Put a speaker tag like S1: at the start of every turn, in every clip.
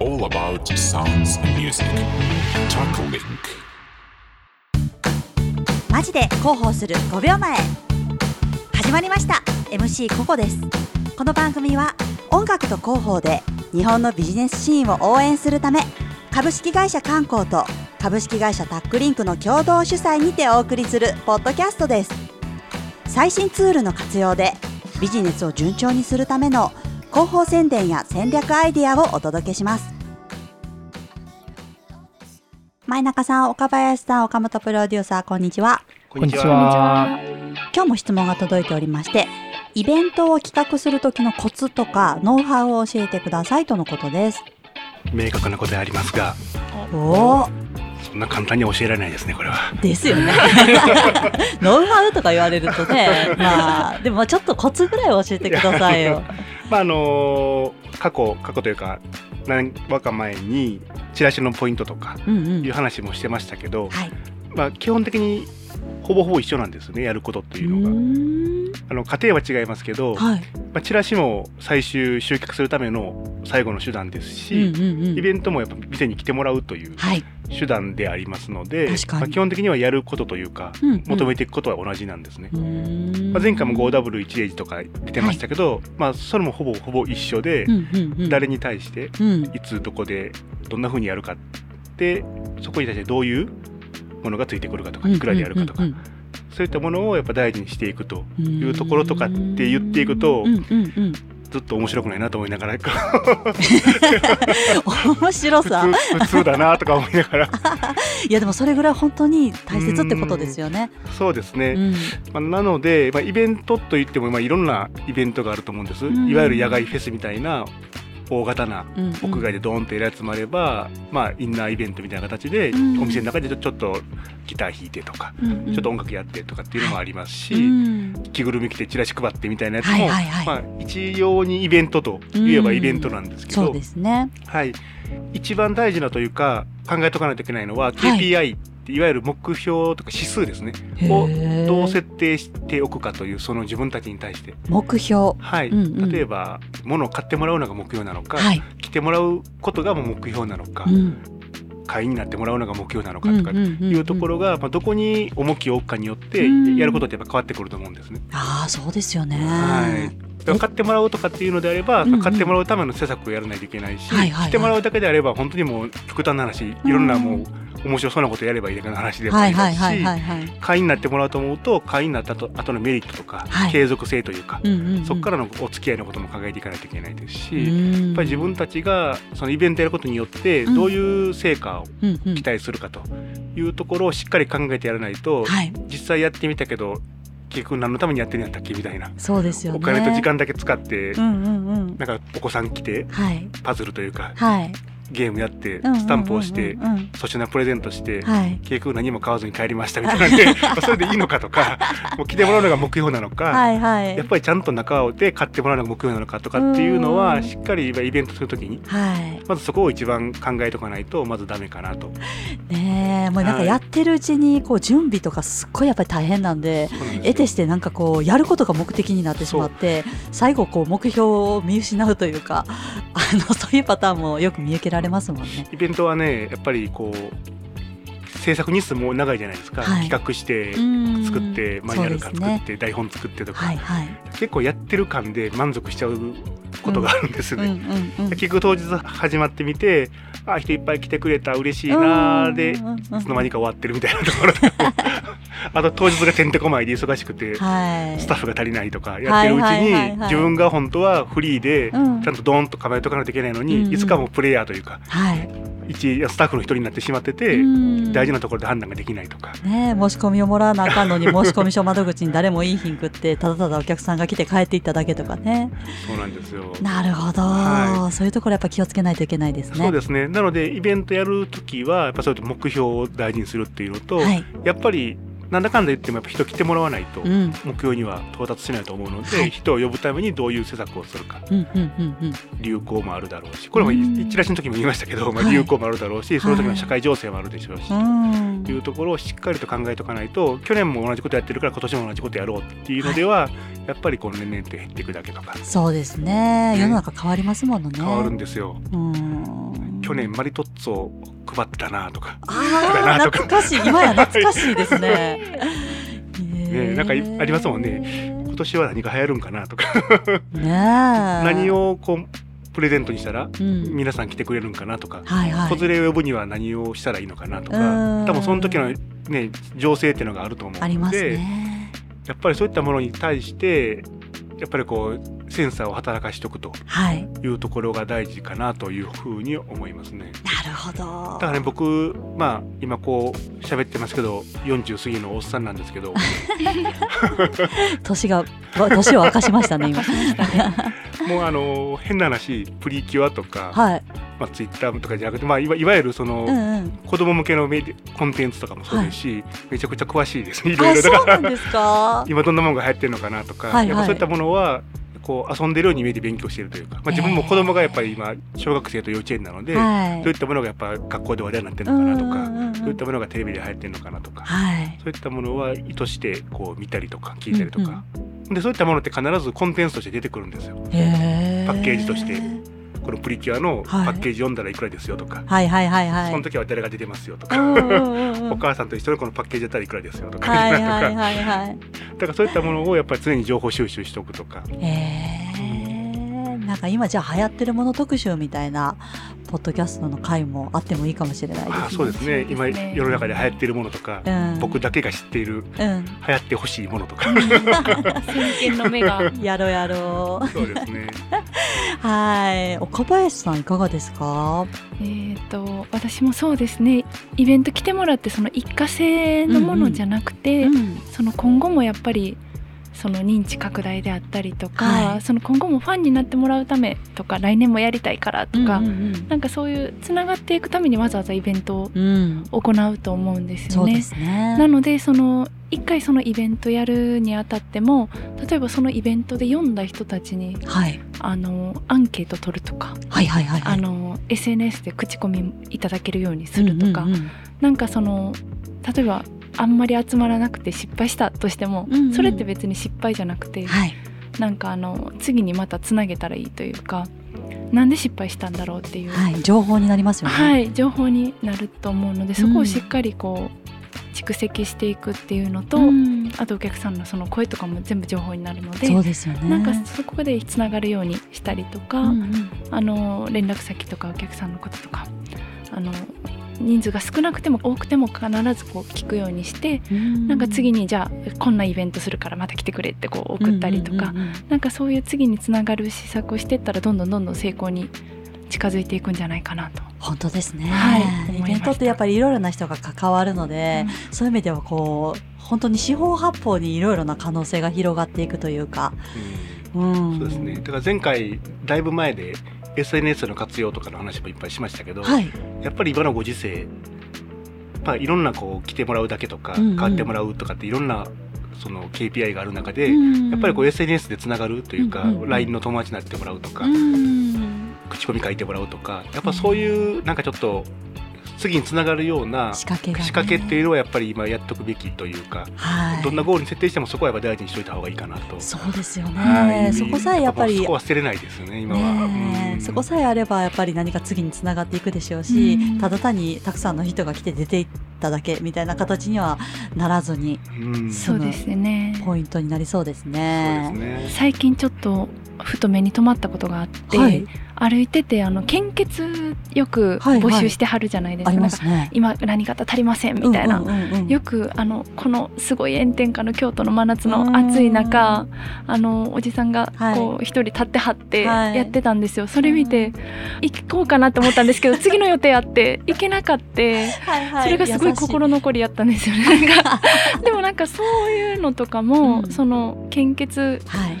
S1: all about sounds and music. Talk Link.
S2: マジで広報する5秒前始まりました MC ココですこの番組は音楽と広報で日本のビジネスシーンを応援するため株式会社観光と株式会社タックリンクの共同主催にてお送りするポッドキャストです最新ツールの活用でビジネスを順調にするための広報宣伝や戦略アイデアをお届けします。前中さん岡林さん岡本プロデューサーこんにちは。
S3: こんにちは。
S2: 今日も質問が届いておりましてイベントを企画する時のコツとかノウハウを教えてくださいとのことです。
S3: 明確なことでありますが、
S2: おお
S3: そんな簡単に教えられないですね、これは。
S2: ですよね。ノウハウとか言われるとね。まあでもちょっとコツぐらい教えてくださいよ
S3: まああの過去過去というか何話か前にチラシのポイントとか
S2: うんうん。
S3: いう話もしてましたけど、
S2: はい。
S3: まあ基本的にほぼほぼ一緒なんですね、やることって
S2: う
S3: いうのが。あの家庭は違いますけど、
S2: はい。
S3: まあチラシも最終集客するための最後の手段ですし。
S2: うんうんうん。
S3: イベントもやっぱ店に来てもらうという
S2: はい。
S3: 手段でありますので、
S2: 確かに。
S3: まあ、基本的にはやることというか、
S2: うんうん。
S3: 求めていくことは同じなんですね。まあ、前回も 5W1 エイジとか出てましたけど、まあそれもほぼほぼ一緒で、
S2: うんうんうん。
S3: 誰に対して
S2: うん。
S3: いつどこでどんな風にやるかってそこに対してどういうものがついてくるかとかいくらでやるかとか、そういったものをやっぱ大事にしていくというところとかって言っていくとずっと面白くないなと思いながら
S2: 面白
S3: 普
S2: さ
S3: 通普通だなとか思いながら。
S2: いやでもそれぐらい本当に大切ってことですよね。
S3: そうですね、
S2: うん。
S3: まあ、なので、まあ、イベントといっても、まあ、いろんなイベントがあると思うんです、
S2: うん。
S3: いわゆる野外フェスみたいな大型な
S2: うんうん。
S3: 屋外でドーンとやるやつもあれば、まあ、インナーイベントみたいな形で、
S2: うん
S3: お店の中でちょっとギター弾いてとか、
S2: うんうん。
S3: ちょっと音楽やってとかっていうのもありますし、
S2: うん。
S3: 着ぐるみ着てチラシ配ってみたいなやつも、
S2: はいはいはい。
S3: まあ、一様にイベントといえばイベントなんですけど、
S2: そうですね。
S3: はい、一番大事なというか考えとかないといけないのは KPI っていわゆる目標とか指数ですね、をどう設定しておくかというその自分たちに対して、
S2: 目標。
S3: はい。
S2: うんうん。
S3: 例えば物を買ってもらうのが目標なのか、
S2: はい。
S3: 来てもらうことがもう目標なのか、
S2: うん。
S3: 会員になってもらうのが目標なのかとか
S2: うんうんうんうん
S3: いうところが、まあ、どこに重きを置くかによって
S2: うん。
S3: やることってやっぱ変わってくると思うんですね。
S2: ああそうですよね。
S3: はい。買ってもらうとかっていうのであれば、
S2: うんうん。
S3: 買ってもらうための施策をやらないといけないし、
S2: はいはいはい。
S3: 来てもらうだけであれば本当にもう極端な話いろんなもう面白そうなことやればいいだけの話でも
S2: はい
S3: ありますし。会員になってもらうと思うと会員になったと後のメリットとか、
S2: はい
S3: 継続性というか、そこからのお付き合いのことも考えていかないといけないですし、
S2: うん。
S3: やっぱり自分たちがそのイベントやることによって
S2: うん。
S3: どういう成果を期待するかというところをしっかり考えてやらないと、
S2: はい。
S3: 実際やってみたけど結局何のためにやってるんやったっけみたいな、
S2: そうですよね。
S3: お金と時間だけ使って、
S2: うんうんうん。
S3: なんかお子さん来て
S2: はい。
S3: パズルというか。
S2: はい。
S3: ゲームやってスタンプをして粗品プレゼントして、
S2: はい。
S3: 結局何も買わずに帰りましたみたいなんで まあそれでいいのかとかもう来てもらうのが目標なのか、
S2: はいはい。
S3: やっぱりちゃんと中で買ってもらうのが目標なのかとかっていうの
S2: うん
S3: はしっかりイベントするときに
S2: はい。
S3: まずそこを一番考えとかないとまずダメかなと。
S2: ねえもうなんか
S3: はい
S2: やってるうちにこう準備とかすっごいやっぱり大変なんで。得てしてなんかこうやることが目的になってしまって最後こう目標を見失うというかあのそういうパターンもよく見受けられますもんね。
S3: イベントはねやっぱりこう制作日数も長いじゃないですか、
S2: はい。
S3: 企画して
S2: うん。
S3: 作ってマニュアル化作って、台本作ってとか、
S2: はいはい。
S3: 結構やってる感で満足しちゃうことがあるんですね。結局当日始まってみてあ人いっぱい来てくれた嬉しいなーでいつの間にか終わってるみたいなところとかもあと当日がてんてこまいで忙しくて
S2: はい。
S3: スタッフが足りないとかやってるうちに自分が本当はフリーで
S2: うん。
S3: ちゃんとドーンと構えとかないといけないのにいつかもうプレイヤーというか。
S2: はい。
S3: 一スタッフの一人になってしまってて
S2: うん。
S3: 大事なところで判断ができないとか。
S2: ねえ申し込みをもらわなあかんのに申し込み書窓口に誰もいいひんくってただただお客さんが来て帰っていっただけとかね。
S3: そうなんですよ。
S2: なるほど、
S3: は
S2: そういうところやっぱ気をつけないといけないですね。
S3: そうですね。なのでイベントやるときはやっぱそういう目標を大事にするっていうのと、
S2: はい。
S3: やっぱりなんだかんだ言ってもやっぱ人来てもらわないと
S2: うん。
S3: 目標には到達しないと思うので、
S2: はい。
S3: 人を呼ぶためにどういう施策をするか。
S2: うんうんうんうん。
S3: 流行もあるだろうしこれも
S2: うん。
S3: チラシの時も言いましたけど、まあ、
S2: はい。
S3: 流行もあるだろうし、その時の社会情勢もあるでしょうし、
S2: うん。
S3: というところをしっかりと考えておかないと去年も同じことやってるから今年も同じことやろうっていうのでは、やっぱりこの年々って減っていくだけとか。
S2: そうですね。
S3: ね
S2: 世の中変わりますものね。
S3: 変わるんですよ。
S2: うん
S3: 去年マリトッツォを配ってたなとか、
S2: ああ
S3: だなとか。
S2: 懐かしい。今や懐かしいですね。
S3: ねなんかいありますもんね。今年は何が流行るんかなとか。
S2: ねえ。
S3: 何をこうプレゼントにしたら
S2: うん。
S3: 皆さん来てくれるんかなとか、
S2: はいはい。
S3: 子連れを呼ぶには何をしたらいいのかなとか。
S2: うん。
S3: 多分その時のね情勢っていうのがあると思う
S2: あります
S3: ので、
S2: ね。
S3: やっぱりそういったものに対してやっぱりこうセンサーを働かしておくと
S2: はい
S3: いうところが大事かなというふうに思いますね。
S2: なるほど
S3: だからね僕まあ今こう喋ってますけど40過ぎのおっさんなんですけど
S2: 年がわ年を明かしましたね今。
S3: もうあの変な話プリキュアとか、
S2: はい。
S3: まあ、ツイッターとかじゃなくて、まあ、いわいわゆるその、
S2: うんうん。
S3: 子供向けのメディコンテンツとかもそうですし、めちゃくちゃ詳しいですねいろ
S2: あ
S3: いろだから
S2: そうなんですか？
S3: 今どんなものが流行ってるのかなとか、
S2: はいはい
S3: やっぱそういったものはこう遊んでるように見えて勉強しているというか、まあ、自分も子供がやっぱり今小学生と幼稚園なので、
S2: はい。
S3: そういったものがやっぱ学校で話題になってるのかなとか、
S2: うんう
S3: いったものがテレビで流行ってるのかなとか、
S2: はい。
S3: そういったものは意図してこう見たりとか聞いたりとか、でそういったものって必ずコンテンツとして出てくるんですよ。
S2: へ
S3: パッケージとして。このプリキュアのパ
S2: はい。
S3: ッケージ読んだらいくらですよとか、
S2: はいはいはいはい。
S3: その時は誰が出てますよとか、
S2: うんうんうんうん。
S3: お母さんと一緒にこのパッケージだったらいくらですよとか、
S2: はいはいはいはい。
S3: だからそういったものをやっぱり常に情報収集しておくとか、
S2: なんか今じゃあ流行ってるもの特集みたいなポッドキャストの回もあってもいいかもしれないですね。
S3: そうですね今
S4: ね
S3: 世の中で流行っているものとか、
S2: うん、
S3: 僕だけが知っている
S2: うん。
S3: 流行ってほしいものとか
S4: 先見の目が
S2: やろうやろう。
S3: そうですね
S2: はい。岡林さんいかがですか？
S4: えー、と私もそうですねイベント来てもらってその一過性のものじゃなくて、
S2: ん。
S4: その今後もやっぱりその認知拡大であったりとか、
S2: はい
S4: その今後もファンになってもらうためとか来年もやりたいからとか、
S2: うんうん
S4: なんかそういうつながっていくためにわざわざイベントを
S2: うん。うん。
S4: 行うと思うんですよね。
S2: そうですね。
S4: なのでその一回そのイベントやるにあたっても例えばそのイベントで読んだ人たちに
S2: はい。
S4: あのアンケート取るとか、
S2: はいはいはいはい。
S4: あの SNS で口コミいただけるようにするとか、
S2: うんうんうん
S4: なんかその例えばあんまり集まらなくて失敗したとしても、
S2: うんうん
S4: それって別に失敗じゃなくて、
S2: はい。
S4: なんかあの次にまたつなげたらいいというかなんで失敗したんだろうっていう、
S2: はい。情報になりますよね。
S4: はい情報になると思うのでそこをしっかりこう蓄積していくっていうのと、
S2: うん
S4: あとお客さんのその声とかも全部情報になるので
S2: そうですよね。
S4: なんかそこでつながるようにしたりとか、
S2: うんうん
S4: あの連絡先とかお客さんのこととかあの人数が少なくても多くても必ずこう聞くようにして、
S2: うん。
S4: なんか次にじゃあこんなイベントするからまた来てくれってこう送ったりとか、
S2: うんうんうんうん。
S4: なんかそういう次につながる施策をしていったらどんどんどんどん成功に近づいていくんじゃないかなと。
S2: 本当ですね、
S4: はい。
S2: イベントってやっぱりいろいろな人が関わるので、そういう意味ではこう本当に四方八方にいろいろな可能性が広がっていくというか、
S3: うん。
S2: うん、
S3: そうですね。だから前回だいぶ前で SNS の活用とかの話もいっぱいしましたけど、
S2: はい、
S3: やっぱり今のご時世、まあ、いろんなこう来てもらうだけとか、
S2: うんうん。
S3: 買ってもらうとかっていろんなその KPI がある中で、
S2: うん
S3: やっぱりこう SNS でつながるというか、LINE の友達になってもらうとか、
S2: うん
S3: 口コミ書いてもらうとかやっぱそういうなんかちょっと次につながるような
S2: 仕掛け
S3: っていうのはやっぱり今やっとくべきというか、
S2: はい、
S3: どんなゴールに設定してもそこはやっぱ大事にしといた方がいいかなと。
S2: そうですよね、
S3: はい。
S2: そこさえやっぱり
S3: そこは捨てれないですよね今は。うん
S2: そこさえあればやっぱり何か次につながっていくでしょうし、
S4: うん。
S2: ただ単にたくさんの人が来て出ていっただけみたいな形にはならずに
S3: うん。そ
S4: そうですね。
S2: ポイントになりそうです
S3: う
S2: ね。
S3: ですね。
S4: 最近ちょっとふと目に留まったことがあって、
S2: はい
S4: 歩いててあの献血よく
S2: はいはい。
S4: 募集してはるじゃないですか。今何型足りませんみたいな、
S2: うんうんうんうん。
S4: よくあのこのすごい炎天下の京都の真夏の暑い中あのおじさんが
S2: はい。
S4: こう一人立ってはって
S2: はい。
S4: やってたんですよ、それ見て行こうかなって思ったんですけど 次の予定あって行けなかった
S2: はいはい。
S4: それがすごい心残りやったんですよね。でもなんかそういうのとかも、
S2: うん。
S4: その献血
S2: はい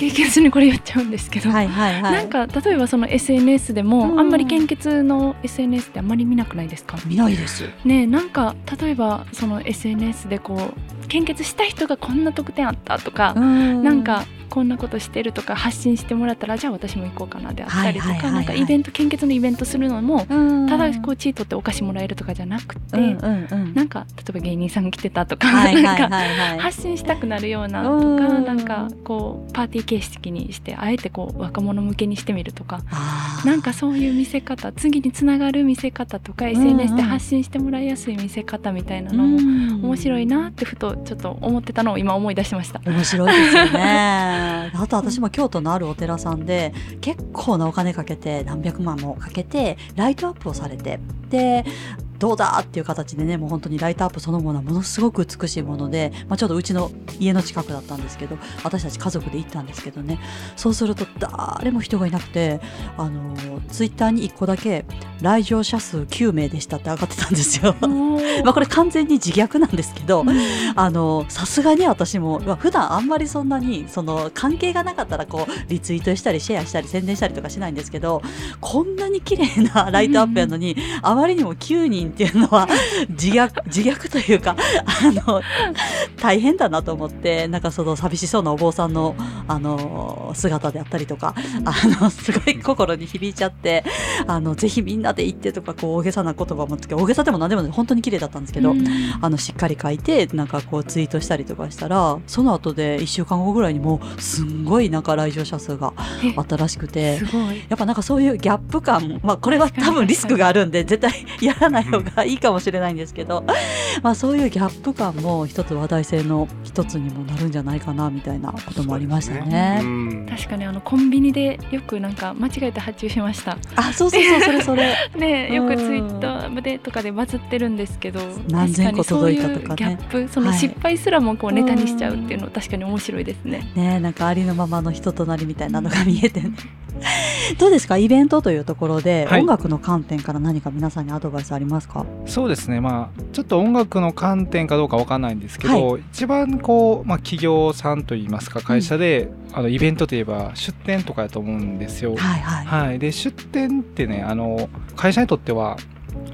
S4: 献血にこれ言っちゃうんですけど、
S2: はいはいはい。
S4: なんか例えばその SNS でも、
S2: うん
S4: あんまり献血の SNS ってあんまり見なくないですか？
S2: 見ないです。
S4: ねえなんか例えばその SNS でこう献血した人がこんな特典あったとか、
S2: な
S4: なんかこんなことしてるとか発信してもらったらじゃあ私も行こうかなであったりとかなんかイベント献血のイベントするのも
S2: うん。
S4: ただこうチートってお菓子もらえるとかじゃなくて、なんか例えば芸人さん来てたとか、なんか発信したくなるようなと
S2: うん。
S4: かなんかこうパーティー形式にしてあえてこう若者向けにしてみるとかなんかそういう見せ方次につながる見せ方とか SNS で発信してもらいやすい見せ方みたいなのも
S2: うん。
S4: 面白いなってふとちょっと思ってたのを今思い出しました。
S2: 面白いですよね。あと私も京都のあるお寺さんで結構なお金かけて何百万もかけてライトアップをされてでどうだっていう形でねもう本当にライトアップそのものはものすごく美しいもので、まあ、ちょうどうちの家の近くだったんですけど私たち家族で行ったんですけどね。そうすると誰も人がいなくてあのツイッターに1個だけ来場者数9名でしたって上がってたんですよ。まあこれ完全に自虐なんですけど、あのさすがに私も、まあ、普段あんまりそんなにその関係がなかったらこうリツイートしたりシェアしたり宣伝したりとかしないんですけどこんなに綺麗なライトアップやのに、あまりにも9人っていうのは 自虐自虐というかあの大変だなと思ってなんかその寂しそうなお坊さんのあの姿であったりとかあのすごい心に響いちゃってあのぜひみんなで行ってとかこう大げさな言葉もつけ大げさでも何でも本当に綺麗だったんですけど、
S4: うん
S2: あのしっかり書いてなんかこうツイートしたりとかしたらその後で1週間後ぐらいにもうすんごいなんか来場者数が
S4: え
S2: あったらしくて。やっぱなんかそういうギャップ感、まあ、これは多分リスクがあるんで絶対やらない方がいいかもしれないんですけど、まあ、そういうギャップ感も一つ話題性の一つにもなるんじゃないかなみたいなこともありましたね。
S3: うん。
S4: 確かにあのコンビニでよくなんか間違えて発注しました。
S2: あそうそうそうそれそれ。
S4: ねよく
S2: うん
S4: ツイッターでとかでバズってるんですけど
S2: 何千個届いたとかね。
S4: 確にそういうギャップその
S2: はい
S4: 失敗すらもこうネタにしちゃうっていうの確かに面白いですね。
S2: ねなんかありのままの人となりみたいなのが見えてね どうですか？イベントというところで、
S5: はい。
S2: 音楽の観点から何か皆さんにアドバイスありますか？
S5: そうですね。まあちょっと音楽の観点かどうかわかんないんですけど、一番こう、まあ、企業さんといいますか会社で、あのイベントといえば出店とかやと思うんですよ。
S2: はいはい、
S5: はい、で出店ってねあの会社にとっては、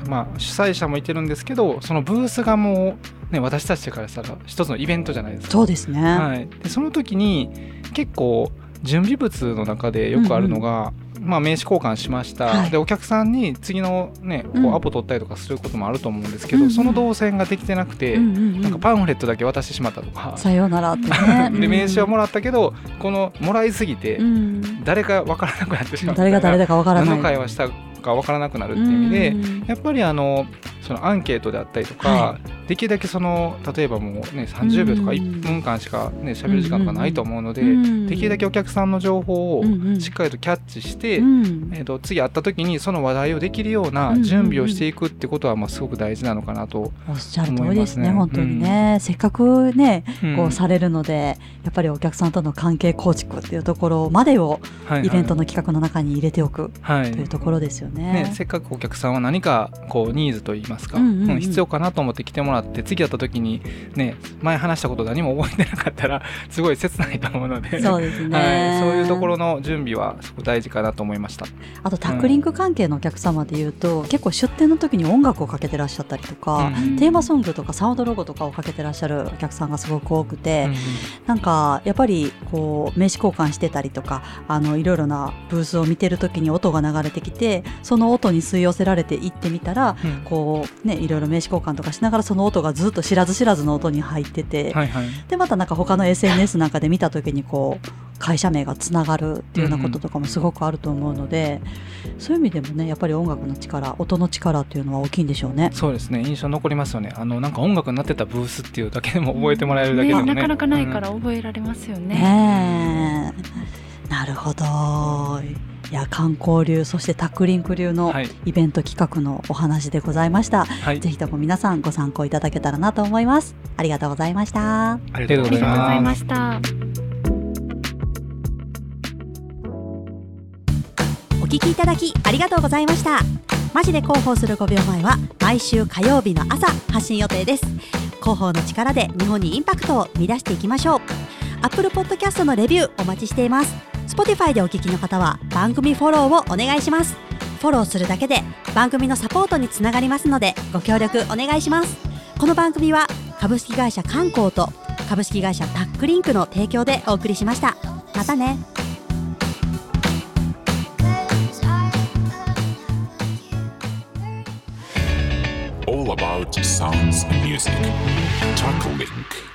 S5: まあ、主催者もいてるんですけどそのブースがもう、ね、私たちからしたら一つのイベントじゃないですか。
S2: そうですね、
S5: はい、でその時に結構準備物の中でよくあるのが、まあ、名刺交換しました、
S2: はい。
S5: でお客さんに次の、ね、こ
S2: うん。
S5: うアポ取ったりとかすることもあると思うんですけど、
S2: うんうん。
S5: その動線ができてなくて、
S2: うんうんうん。
S5: なんかパンフレットだけ渡してしまったとか、
S2: さようならってね。
S5: で名刺はも
S2: ら
S5: らったけどこのもらいすぎて
S2: うん、
S5: 誰か分からなくなってしまった
S2: 誰が誰だかわからない。
S5: 会話したか分からなくなるっていう意味で、
S2: うん。
S5: やっぱりあのそのアンケートであったりとか、
S2: は
S5: できるだけその例えばもうね30秒とか
S2: うん。
S5: 1分間しかね喋る時間とかないと思うので、
S2: うん
S5: できるだけお客さんの情報をしっかりとキャッチして、
S2: うん。
S5: えー、と次会った時にその話題をできるような準備をしていくってことはまあすごく大事なのかなと、
S2: おっしゃる通りですね本当にね、せっかくね
S5: うん。
S2: こうされるので、やっぱりお客さんとの関係構築っていうところまでをイベントの企画の中に入れておく
S5: はい。
S2: というところですよね。
S5: ね、せっかくお客さんは何かこうニーズといいますか、
S2: うんうんうん。
S5: うん必要かなと思って来てもらって次会った時にね前話したこと何も覚えてなかったら すごい切ないと思うので。
S2: そうですね、
S5: はい、そういうところの準備はすごく大事かなと思いました。
S2: あとタックリング関係のお客様でいうと、結構出店の時に音楽をかけてらっしゃったりとか、
S5: うん。
S2: テーマソングとかサウンドロゴとかをかけてらっしゃるお客さんがすごく多くて、
S5: うん
S2: なんかやっぱりこう名刺交換してたりとかあのいろいろなブースを見てる時に音が流れてきてその音に吸い寄せられていってみたら
S5: うん。
S2: こうねいろいろ名刺交換とかしながらその音がずっと知らず知らずの音に入ってて、
S5: はいはい。
S2: でまたなんか他の SNS なんかで見た時にこう会社名がつながるっていうようなこととかもすごくあると思うので、そういう意味でもねやっぱり音楽の力音の力っていうのは大きいんでしょうね。
S5: そうですね。印象残りますよね。あのなんか音楽になってたブースっていうだけでも覚えてもらえるだけでもね。
S4: なかなかないから覚えられますよね。
S2: ねえ。なるほどいや観光流そしてタックリンク流の
S5: はい。
S2: イベント企画のお話でございました、
S5: はい。
S2: ぜひとも皆さんご参考いただけたらなと思います。ありがとうございました。
S3: あり
S5: がとうございま
S4: した。
S2: お聞きいただきありがとうございました。マジで広報する5秒前は毎週火曜日の朝発信予定です。広報の力で日本にインパクトを生み出していきましょう。Apple Podcast のレビューお待ちしています Spotify でお聞きの方は番組フォローをお願いしますフォローするだけで番組のサポートにつながりますのでご協力お願いしますこの番組は株式会社観光と株式会社タックリンクの提供でお送りしましたまたね
S1: All about sounds and music. Talk Link.